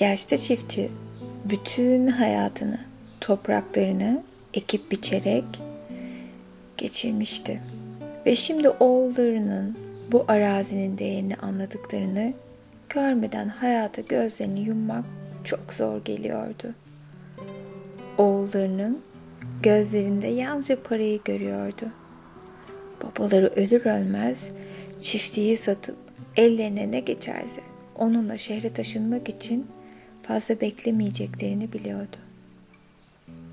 Yaşlı çiftçi bütün hayatını topraklarını ekip biçerek geçirmişti. Ve şimdi oğullarının bu arazinin değerini anladıklarını görmeden hayata gözlerini yummak çok zor geliyordu. Oğullarının gözlerinde yalnızca parayı görüyordu. Babaları ölür ölmez çiftliği satıp ellerine ne geçerse onunla şehre taşınmak için fazla beklemeyeceklerini biliyordu.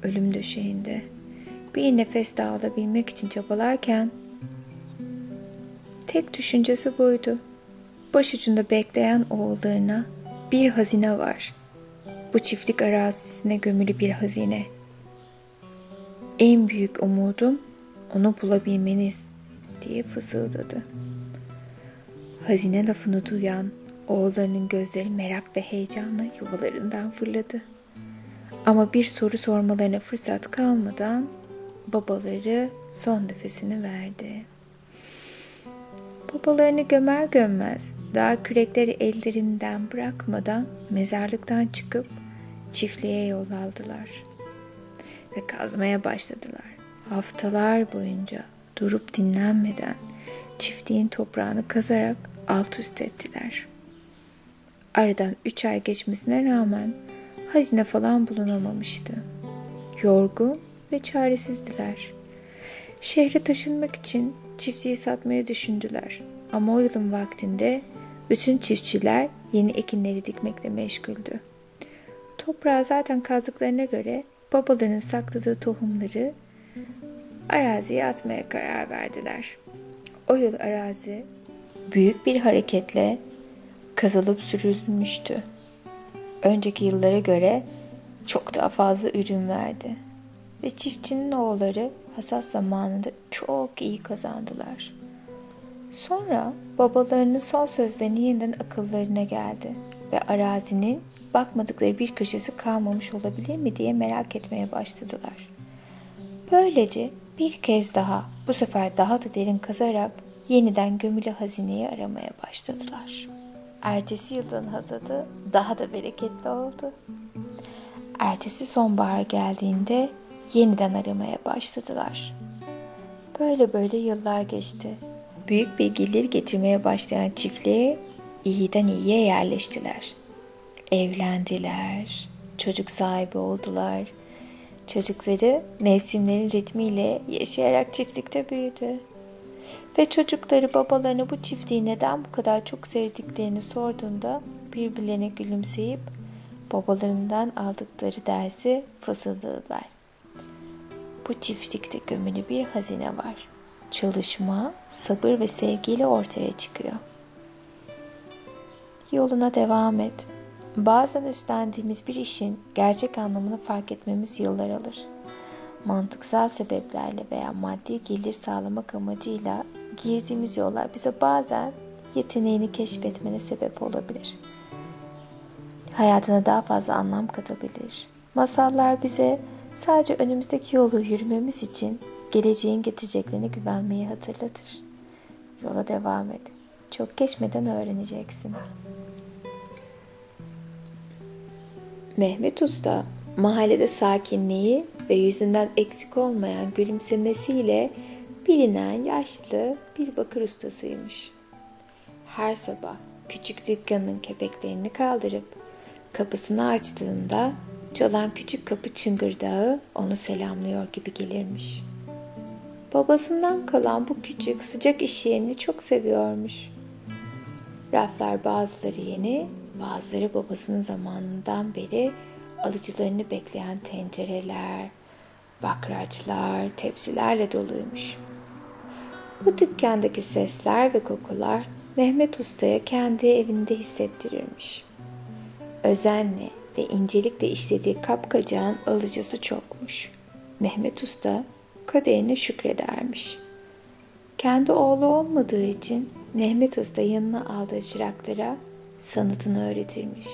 Ölüm döşeğinde bir nefes daha alabilmek için çabalarken tek düşüncesi buydu. Başucunda bekleyen oğullarına bir hazine var. Bu çiftlik arazisine gömülü bir hazine. En büyük umudum onu bulabilmeniz diye fısıldadı. Hazine lafını duyan oğullarının gözleri merak ve heyecanla yuvalarından fırladı. Ama bir soru sormalarına fırsat kalmadan babaları son nefesini verdi. Babalarını gömer gömmez daha kürekleri ellerinden bırakmadan mezarlıktan çıkıp çiftliğe yol aldılar. Ve kazmaya başladılar. Haftalar boyunca durup dinlenmeden çiftliğin toprağını kazarak alt üst ettiler. Aradan üç ay geçmesine rağmen hazine falan bulunamamıştı. Yorgun ve çaresizdiler. Şehre taşınmak için çiftliği satmayı düşündüler. Ama o yılın vaktinde bütün çiftçiler yeni ekinleri dikmekle meşguldü. Toprağı zaten kazdıklarına göre babalarının sakladığı tohumları araziye atmaya karar verdiler. O yıl arazi büyük bir hareketle kazılıp sürülmüştü. Önceki yıllara göre çok daha fazla ürün verdi. Ve çiftçinin oğulları hasat zamanında çok iyi kazandılar. Sonra babalarının son sözlerini yeniden akıllarına geldi ve arazinin bakmadıkları bir köşesi kalmamış olabilir mi diye merak etmeye başladılar. Böylece bir kez daha bu sefer daha da derin kazarak yeniden gömülü hazineyi aramaya başladılar. Ertesi yılın hasadı daha da bereketli oldu. Ertesi sonbahar geldiğinde yeniden aramaya başladılar. Böyle böyle yıllar geçti. Büyük bir gelir getirmeye başlayan çiftliğe iyiden iyiye yerleştiler. Evlendiler, çocuk sahibi oldular. Çocukları mevsimlerin ritmiyle yaşayarak çiftlikte büyüdü. Ve çocukları babalarına bu çiftliği neden bu kadar çok sevdiklerini sorduğunda birbirlerine gülümseyip babalarından aldıkları dersi fısıldadılar. Bu çiftlikte gömülü bir hazine var. Çalışma, sabır ve sevgiyle ortaya çıkıyor. Yoluna devam et. Bazen üstlendiğimiz bir işin gerçek anlamını fark etmemiz yıllar alır. Mantıksal sebeplerle veya maddi gelir sağlamak amacıyla girdiğimiz yollar bize bazen yeteneğini keşfetmene sebep olabilir. Hayatına daha fazla anlam katabilir. Masallar bize sadece önümüzdeki yolu yürümemiz için geleceğin getireceklerine güvenmeyi hatırlatır. Yola devam et. Çok geçmeden öğreneceksin. Mehmet Usta mahallede sakinliği ve yüzünden eksik olmayan gülümsemesiyle bilinen yaşlı bir bakır ustasıymış. Her sabah küçük dükkanın kepeklerini kaldırıp kapısını açtığında çalan küçük kapı çıngırdağı onu selamlıyor gibi gelirmiş. Babasından kalan bu küçük sıcak iş yerini çok seviyormuş. Raflar bazıları yeni, bazıları babasının zamanından beri alıcılarını bekleyen tencereler, bakraçlar, tepsilerle doluymuş. Bu dükkandaki sesler ve kokular Mehmet Usta'ya kendi evinde hissettirirmiş. Özenle ve incelikle işlediği kapkacağın alıcısı çokmuş. Mehmet Usta kaderine şükredermiş. Kendi oğlu olmadığı için Mehmet Usta yanına aldığı çıraklara sanatını öğretirmiş.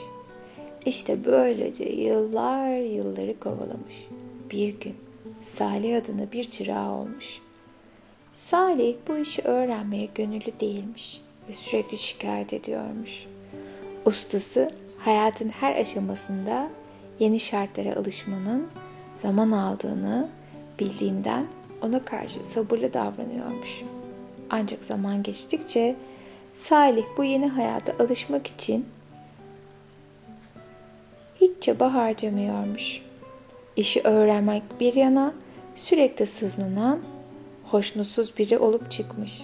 İşte böylece yıllar yılları kovalamış. Bir gün Salih adına bir çırağı olmuş. Salih bu işi öğrenmeye gönüllü değilmiş ve sürekli şikayet ediyormuş. Ustası hayatın her aşamasında yeni şartlara alışmanın zaman aldığını bildiğinden ona karşı sabırlı davranıyormuş. Ancak zaman geçtikçe Salih bu yeni hayata alışmak için hiç çaba harcamıyormuş. İşi öğrenmek bir yana sürekli sızlanan, hoşnutsuz biri olup çıkmış.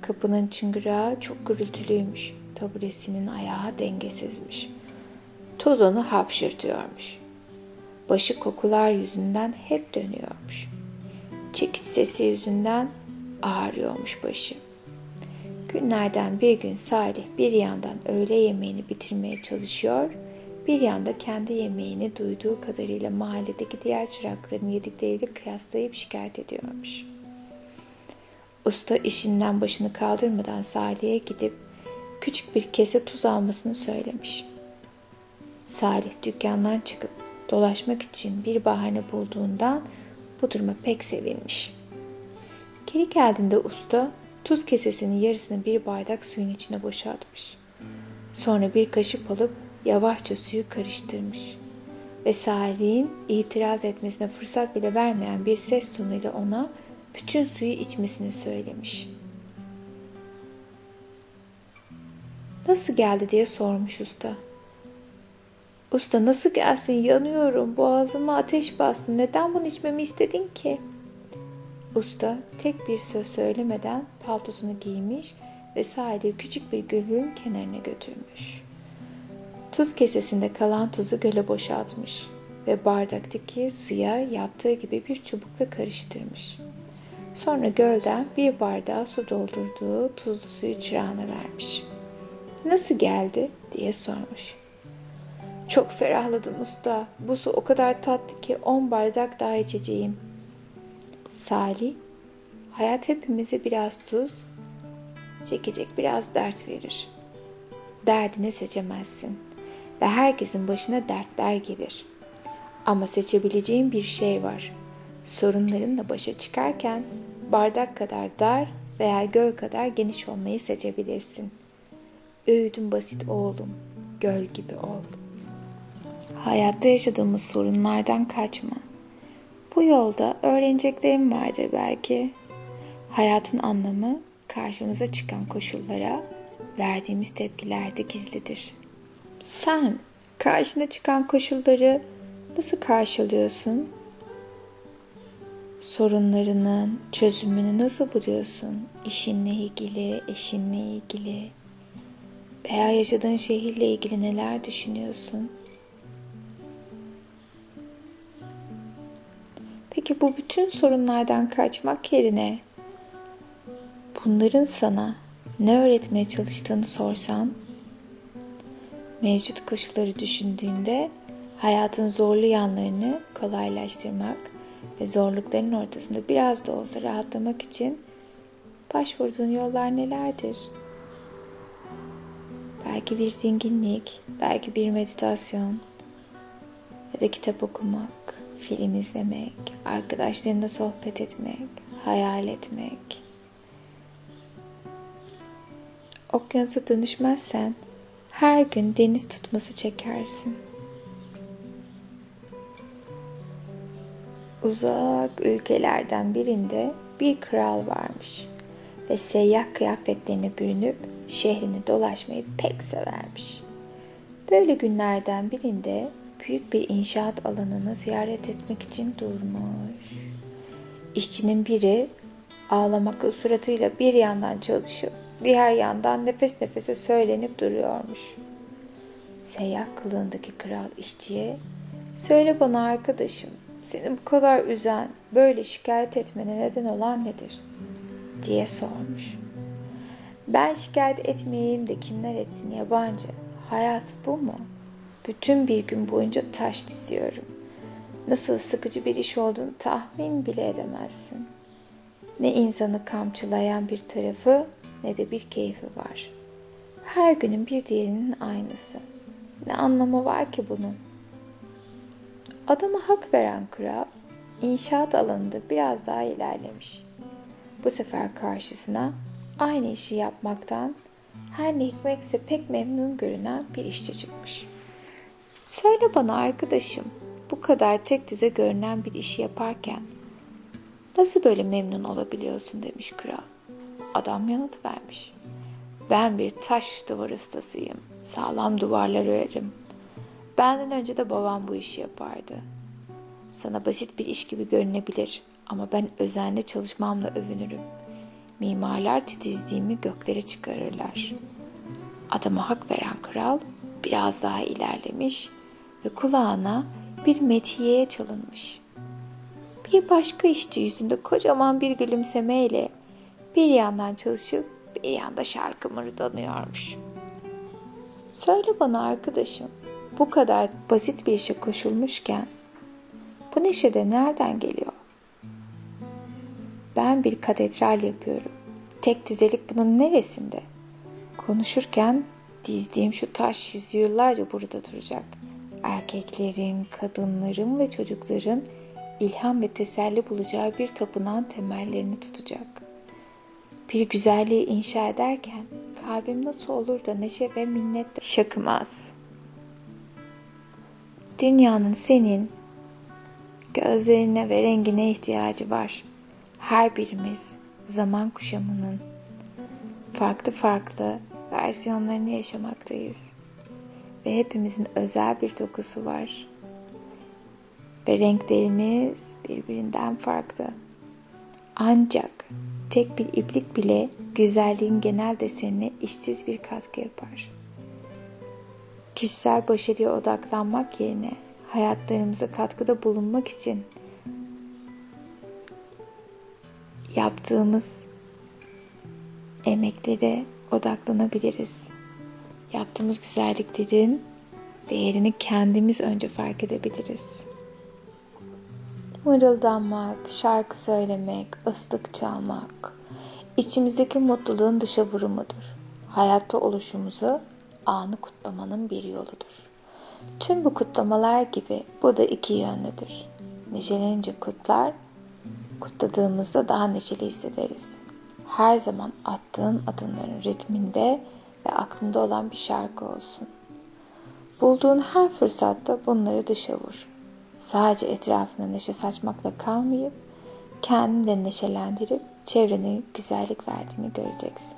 Kapının çıngırağı çok gürültülüymüş. Taburesinin ayağı dengesizmiş. Toz onu hapşırtıyormuş. Başı kokular yüzünden hep dönüyormuş. Çekiç sesi yüzünden ağrıyormuş başı. Günlerden bir gün Salih bir yandan öğle yemeğini bitirmeye çalışıyor, bir yanda kendi yemeğini duyduğu kadarıyla mahalledeki diğer çırakların yedikleriyle kıyaslayıp şikayet ediyormuş. Usta işinden başını kaldırmadan Salih'e gidip küçük bir kese tuz almasını söylemiş. Salih dükkandan çıkıp dolaşmak için bir bahane bulduğundan bu duruma pek sevinmiş. Geri geldiğinde usta tuz kesesinin yarısını bir bardak suyun içine boşaltmış. Sonra bir kaşık alıp yavaşça suyu karıştırmış ve Salih'in itiraz etmesine fırsat bile vermeyen bir ses tonuyla ona bütün suyu içmesini söylemiş. Nasıl geldi diye sormuş usta. Usta nasıl gelsin yanıyorum boğazıma ateş bastı neden bunu içmemi istedin ki? Usta tek bir söz söylemeden paltosunu giymiş ve sahili küçük bir gölün kenarına götürmüş. Tuz kesesinde kalan tuzu göle boşaltmış ve bardaktaki suya yaptığı gibi bir çubukla karıştırmış. Sonra gölden bir bardağı su doldurduğu tuzlu suyu çırağına vermiş. Nasıl geldi diye sormuş. Çok ferahladım usta. Bu su o kadar tatlı ki on bardak daha içeceğim. Salih, hayat hepimize biraz tuz, çekecek biraz dert verir. Derdini seçemezsin ve herkesin başına dertler gelir. Ama seçebileceğin bir şey var. Sorunlarınla başa çıkarken bardak kadar dar veya göl kadar geniş olmayı seçebilirsin. Öğüdüm basit oğlum, göl gibi ol. Hayatta yaşadığımız sorunlardan kaçma. Bu yolda öğreneceklerim vardır belki. Hayatın anlamı karşımıza çıkan koşullara verdiğimiz tepkilerde gizlidir. Sen karşına çıkan koşulları nasıl karşılıyorsun? Sorunlarının çözümünü nasıl buluyorsun? İşinle ilgili, eşinle ilgili veya yaşadığın şehirle ilgili neler düşünüyorsun? Peki bu bütün sorunlardan kaçmak yerine bunların sana ne öğretmeye çalıştığını sorsan, mevcut koşulları düşündüğünde hayatın zorlu yanlarını kolaylaştırmak ve zorlukların ortasında biraz da olsa rahatlamak için başvurduğun yollar nelerdir? Belki bir dinginlik, belki bir meditasyon ya da kitap okumak, film izlemek, arkadaşlarınla sohbet etmek, hayal etmek. Okyanusa dönüşmezsen her gün deniz tutması çekersin. Uzak ülkelerden birinde bir kral varmış ve seyyah kıyafetlerine bürünüp şehrini dolaşmayı pek severmiş. Böyle günlerden birinde büyük bir inşaat alanını ziyaret etmek için durmuş. İşçinin biri ağlamaklı suratıyla bir yandan çalışıp diğer yandan nefes nefese söylenip duruyormuş. Seyyah kılığındaki kral işçiye Söyle bana arkadaşım seni bu kadar üzen, böyle şikayet etmene neden olan nedir? diye sormuş. Ben şikayet etmeyeyim de kimler etsin yabancı. Hayat bu mu? Bütün bir gün boyunca taş diziyorum. Nasıl sıkıcı bir iş olduğunu tahmin bile edemezsin. Ne insanı kamçılayan bir tarafı ne de bir keyfi var. Her günün bir diğerinin aynısı. Ne anlamı var ki bunun? Adama hak veren kral inşaat alanında biraz daha ilerlemiş. Bu sefer karşısına aynı işi yapmaktan her ne hikmetse pek memnun görünen bir işçi çıkmış. Söyle bana arkadaşım, bu kadar tek düze görünen bir işi yaparken nasıl böyle memnun olabiliyorsun demiş kral. Adam yanıt vermiş. Ben bir taş duvar ustasıyım. Sağlam duvarlar örerim. Benden önce de babam bu işi yapardı. Sana basit bir iş gibi görünebilir ama ben özenle çalışmamla övünürüm. Mimarlar titizliğimi göklere çıkarırlar. Adama hak veren kral biraz daha ilerlemiş ve kulağına bir metiyeye çalınmış. Bir başka işçi yüzünde kocaman bir gülümsemeyle bir yandan çalışıp bir yanda şarkı mırdanıyormuş. Söyle bana arkadaşım, bu kadar basit bir işe koşulmuşken bu neşe de nereden geliyor? Ben bir katedral yapıyorum. Tek düzelik bunun neresinde? Konuşurken dizdiğim şu taş yüzyıllarca burada duracak. Erkeklerin, kadınların ve çocukların ilham ve teselli bulacağı bir tapınağın temellerini tutacak. Bir güzelliği inşa ederken kalbim nasıl olur da neşe ve minnet şakımaz. Dünyanın senin gözlerine ve rengine ihtiyacı var. Her birimiz zaman kuşamının farklı farklı versiyonlarını yaşamaktayız. Ve hepimizin özel bir dokusu var. Ve renklerimiz birbirinden farklı. Ancak tek bir iplik bile güzelliğin genel desenine işsiz bir katkı yapar. Kişisel başarıya odaklanmak yerine hayatlarımıza katkıda bulunmak için yaptığımız emeklere odaklanabiliriz. Yaptığımız güzelliklerin değerini kendimiz önce fark edebiliriz. Mırıldanmak, şarkı söylemek, ıslık çalmak, içimizdeki mutluluğun dışa vurumudur. Hayatta oluşumuzu anı kutlamanın bir yoludur. Tüm bu kutlamalar gibi bu da iki yönlüdür. Neşelenince kutlar, kutladığımızda daha neşeli hissederiz. Her zaman attığın adımların ritminde ve aklında olan bir şarkı olsun. Bulduğun her fırsatta bunları dışa vur. Sadece etrafına neşe saçmakla kalmayıp kendini de neşelendirip çevrene güzellik verdiğini göreceksin.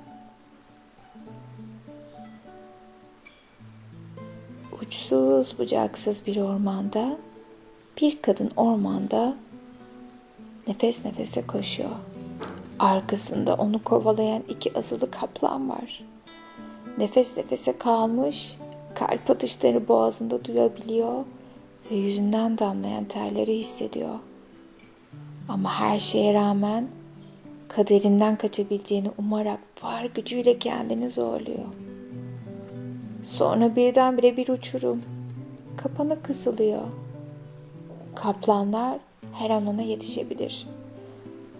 Uçsuz bucaksız bir ormanda bir kadın ormanda nefes nefese koşuyor. Arkasında onu kovalayan iki asılı kaplan var. Nefes nefese kalmış, kalp atışları boğazında duyabiliyor ve yüzünden damlayan terleri hissediyor. Ama her şeye rağmen kaderinden kaçabileceğini umarak var gücüyle kendini zorluyor. Sonra birdenbire bir uçurum. Kapana kısılıyor. Kaplanlar her an ona yetişebilir.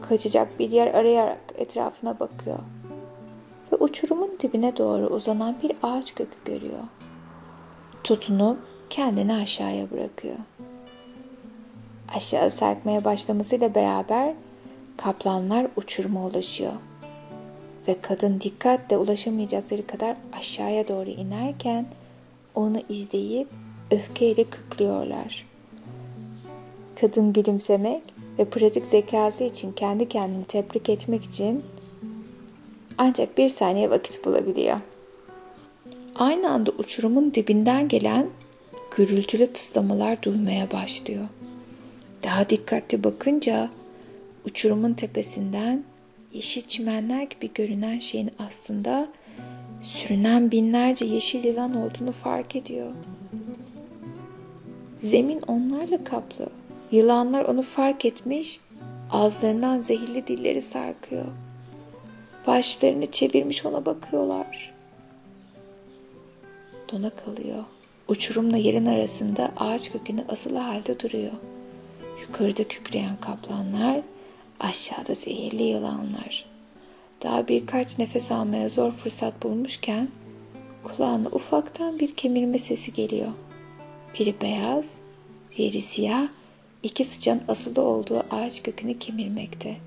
Kaçacak bir yer arayarak etrafına bakıyor. Ve uçurumun dibine doğru uzanan bir ağaç kökü görüyor. Tutunup kendini aşağıya bırakıyor. Aşağı sarkmaya başlamasıyla beraber kaplanlar uçuruma ulaşıyor. Ve kadın dikkatle ulaşamayacakları kadar aşağıya doğru inerken onu izleyip öfkeyle kükrüyorlar. Kadın gülümsemek ve pratik zekası için kendi kendini tebrik etmek için ancak bir saniye vakit bulabiliyor. Aynı anda uçurumun dibinden gelen gürültülü tıslamalar duymaya başlıyor. Daha dikkatli bakınca uçurumun tepesinden yeşil çimenler gibi görünen şeyin aslında sürünen binlerce yeşil yılan olduğunu fark ediyor. Zemin onlarla kaplı. Yılanlar onu fark etmiş, ağızlarından zehirli dilleri sarkıyor. Başlarını çevirmiş ona bakıyorlar. Dona kalıyor. Uçurumla yerin arasında ağaç kökünde asılı halde duruyor. Yukarıda kükreyen kaplanlar, aşağıda zehirli yılanlar. Daha birkaç nefes almaya zor fırsat bulmuşken kulağına ufaktan bir kemirme sesi geliyor. Biri beyaz, diğeri siyah, iki sıçan asılı olduğu ağaç kökünü kemirmekte.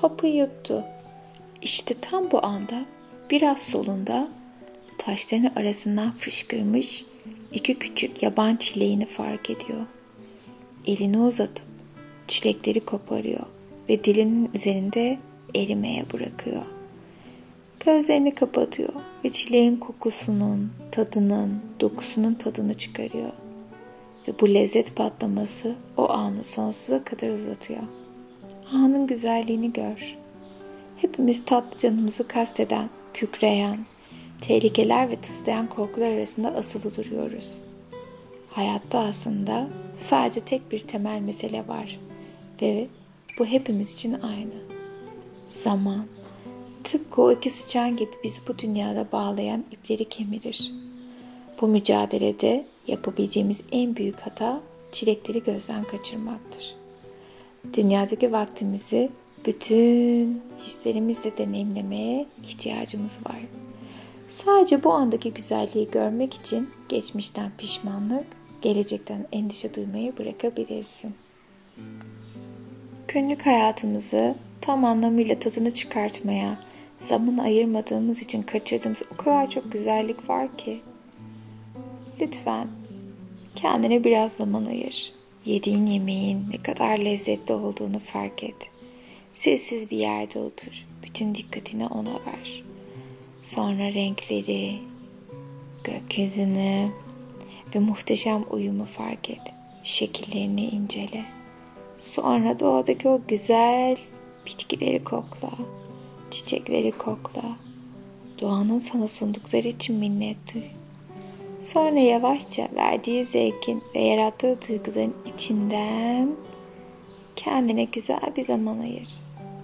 Hapı yuttu. İşte tam bu anda biraz solunda taşların arasından fışkırmış iki küçük yaban çileğini fark ediyor. Elini uzatıp çilekleri koparıyor ve dilinin üzerinde erimeye bırakıyor. Gözlerini kapatıyor ve çileğin kokusunun, tadının, dokusunun tadını çıkarıyor. Ve bu lezzet patlaması o anı sonsuza kadar uzatıyor. Anın güzelliğini gör. Hepimiz tatlı canımızı kasteden, kükreyen, tehlikeler ve tıslayan korkular arasında asılı duruyoruz. Hayatta aslında sadece tek bir temel mesele var ve bu hepimiz için aynı. Zaman. Tıpkı o iki sıçan gibi bizi bu dünyada bağlayan ipleri kemirir. Bu mücadelede yapabileceğimiz en büyük hata çilekleri gözden kaçırmaktır. Dünyadaki vaktimizi bütün hislerimizle deneyimlemeye ihtiyacımız var. Sadece bu andaki güzelliği görmek için geçmişten pişmanlık, gelecekten endişe duymayı bırakabilirsin. Günlük hayatımızı tam anlamıyla tadını çıkartmaya, zaman ayırmadığımız için kaçırdığımız o kadar çok güzellik var ki. Lütfen kendine biraz zaman ayır. Yediğin yemeğin ne kadar lezzetli olduğunu fark et. Sessiz bir yerde otur. Bütün dikkatini ona ver. Sonra renkleri, gökyüzünü ve muhteşem uyumu fark et. Şekillerini incele. Sonra doğadaki o güzel bitkileri kokla. Çiçekleri kokla. Doğanın sana sundukları için minnet duy. Sonra yavaşça verdiği zevkin ve yarattığı duyguların içinden kendine güzel bir zaman ayır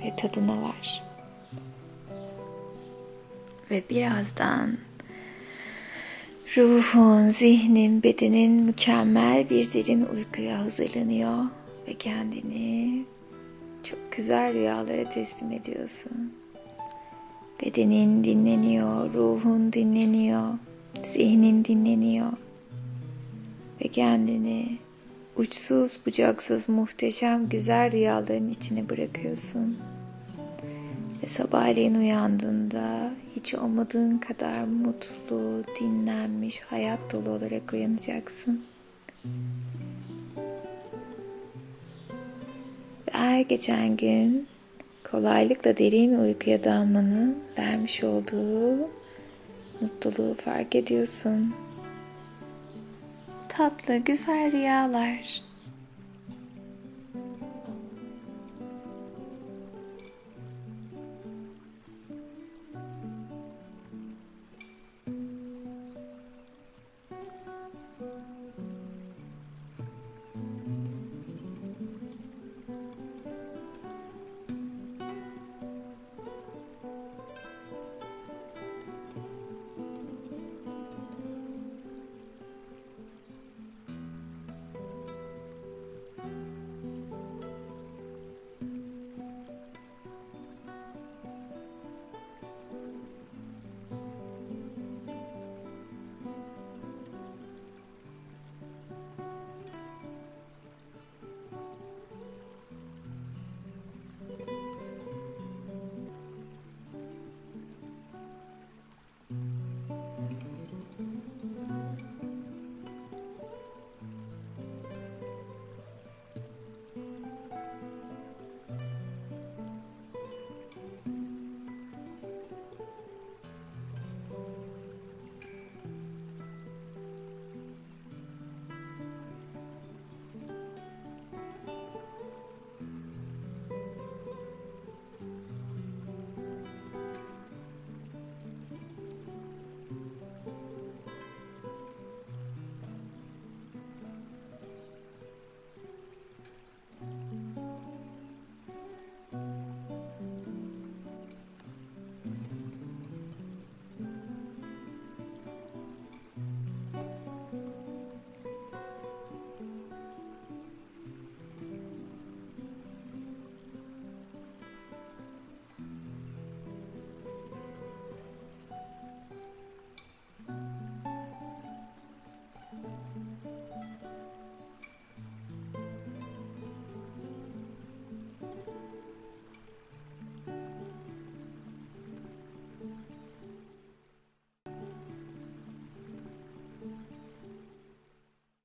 ve tadına var. Ve birazdan ruhun, zihnin, bedenin mükemmel bir derin uykuya hazırlanıyor ve kendini çok güzel rüyalara teslim ediyorsun. Bedenin dinleniyor, ruhun dinleniyor, zihnin dinleniyor ve kendini uçsuz bucaksız muhteşem güzel rüyaların içine bırakıyorsun. Ve sabahleyin uyandığında hiç olmadığın kadar mutlu, dinlenmiş, hayat dolu olarak uyanacaksın. Ve her geçen gün kolaylıkla derin uykuya dalmanın vermiş olduğu mutluluğu fark ediyorsun. Tatlı, güzel rüyalar.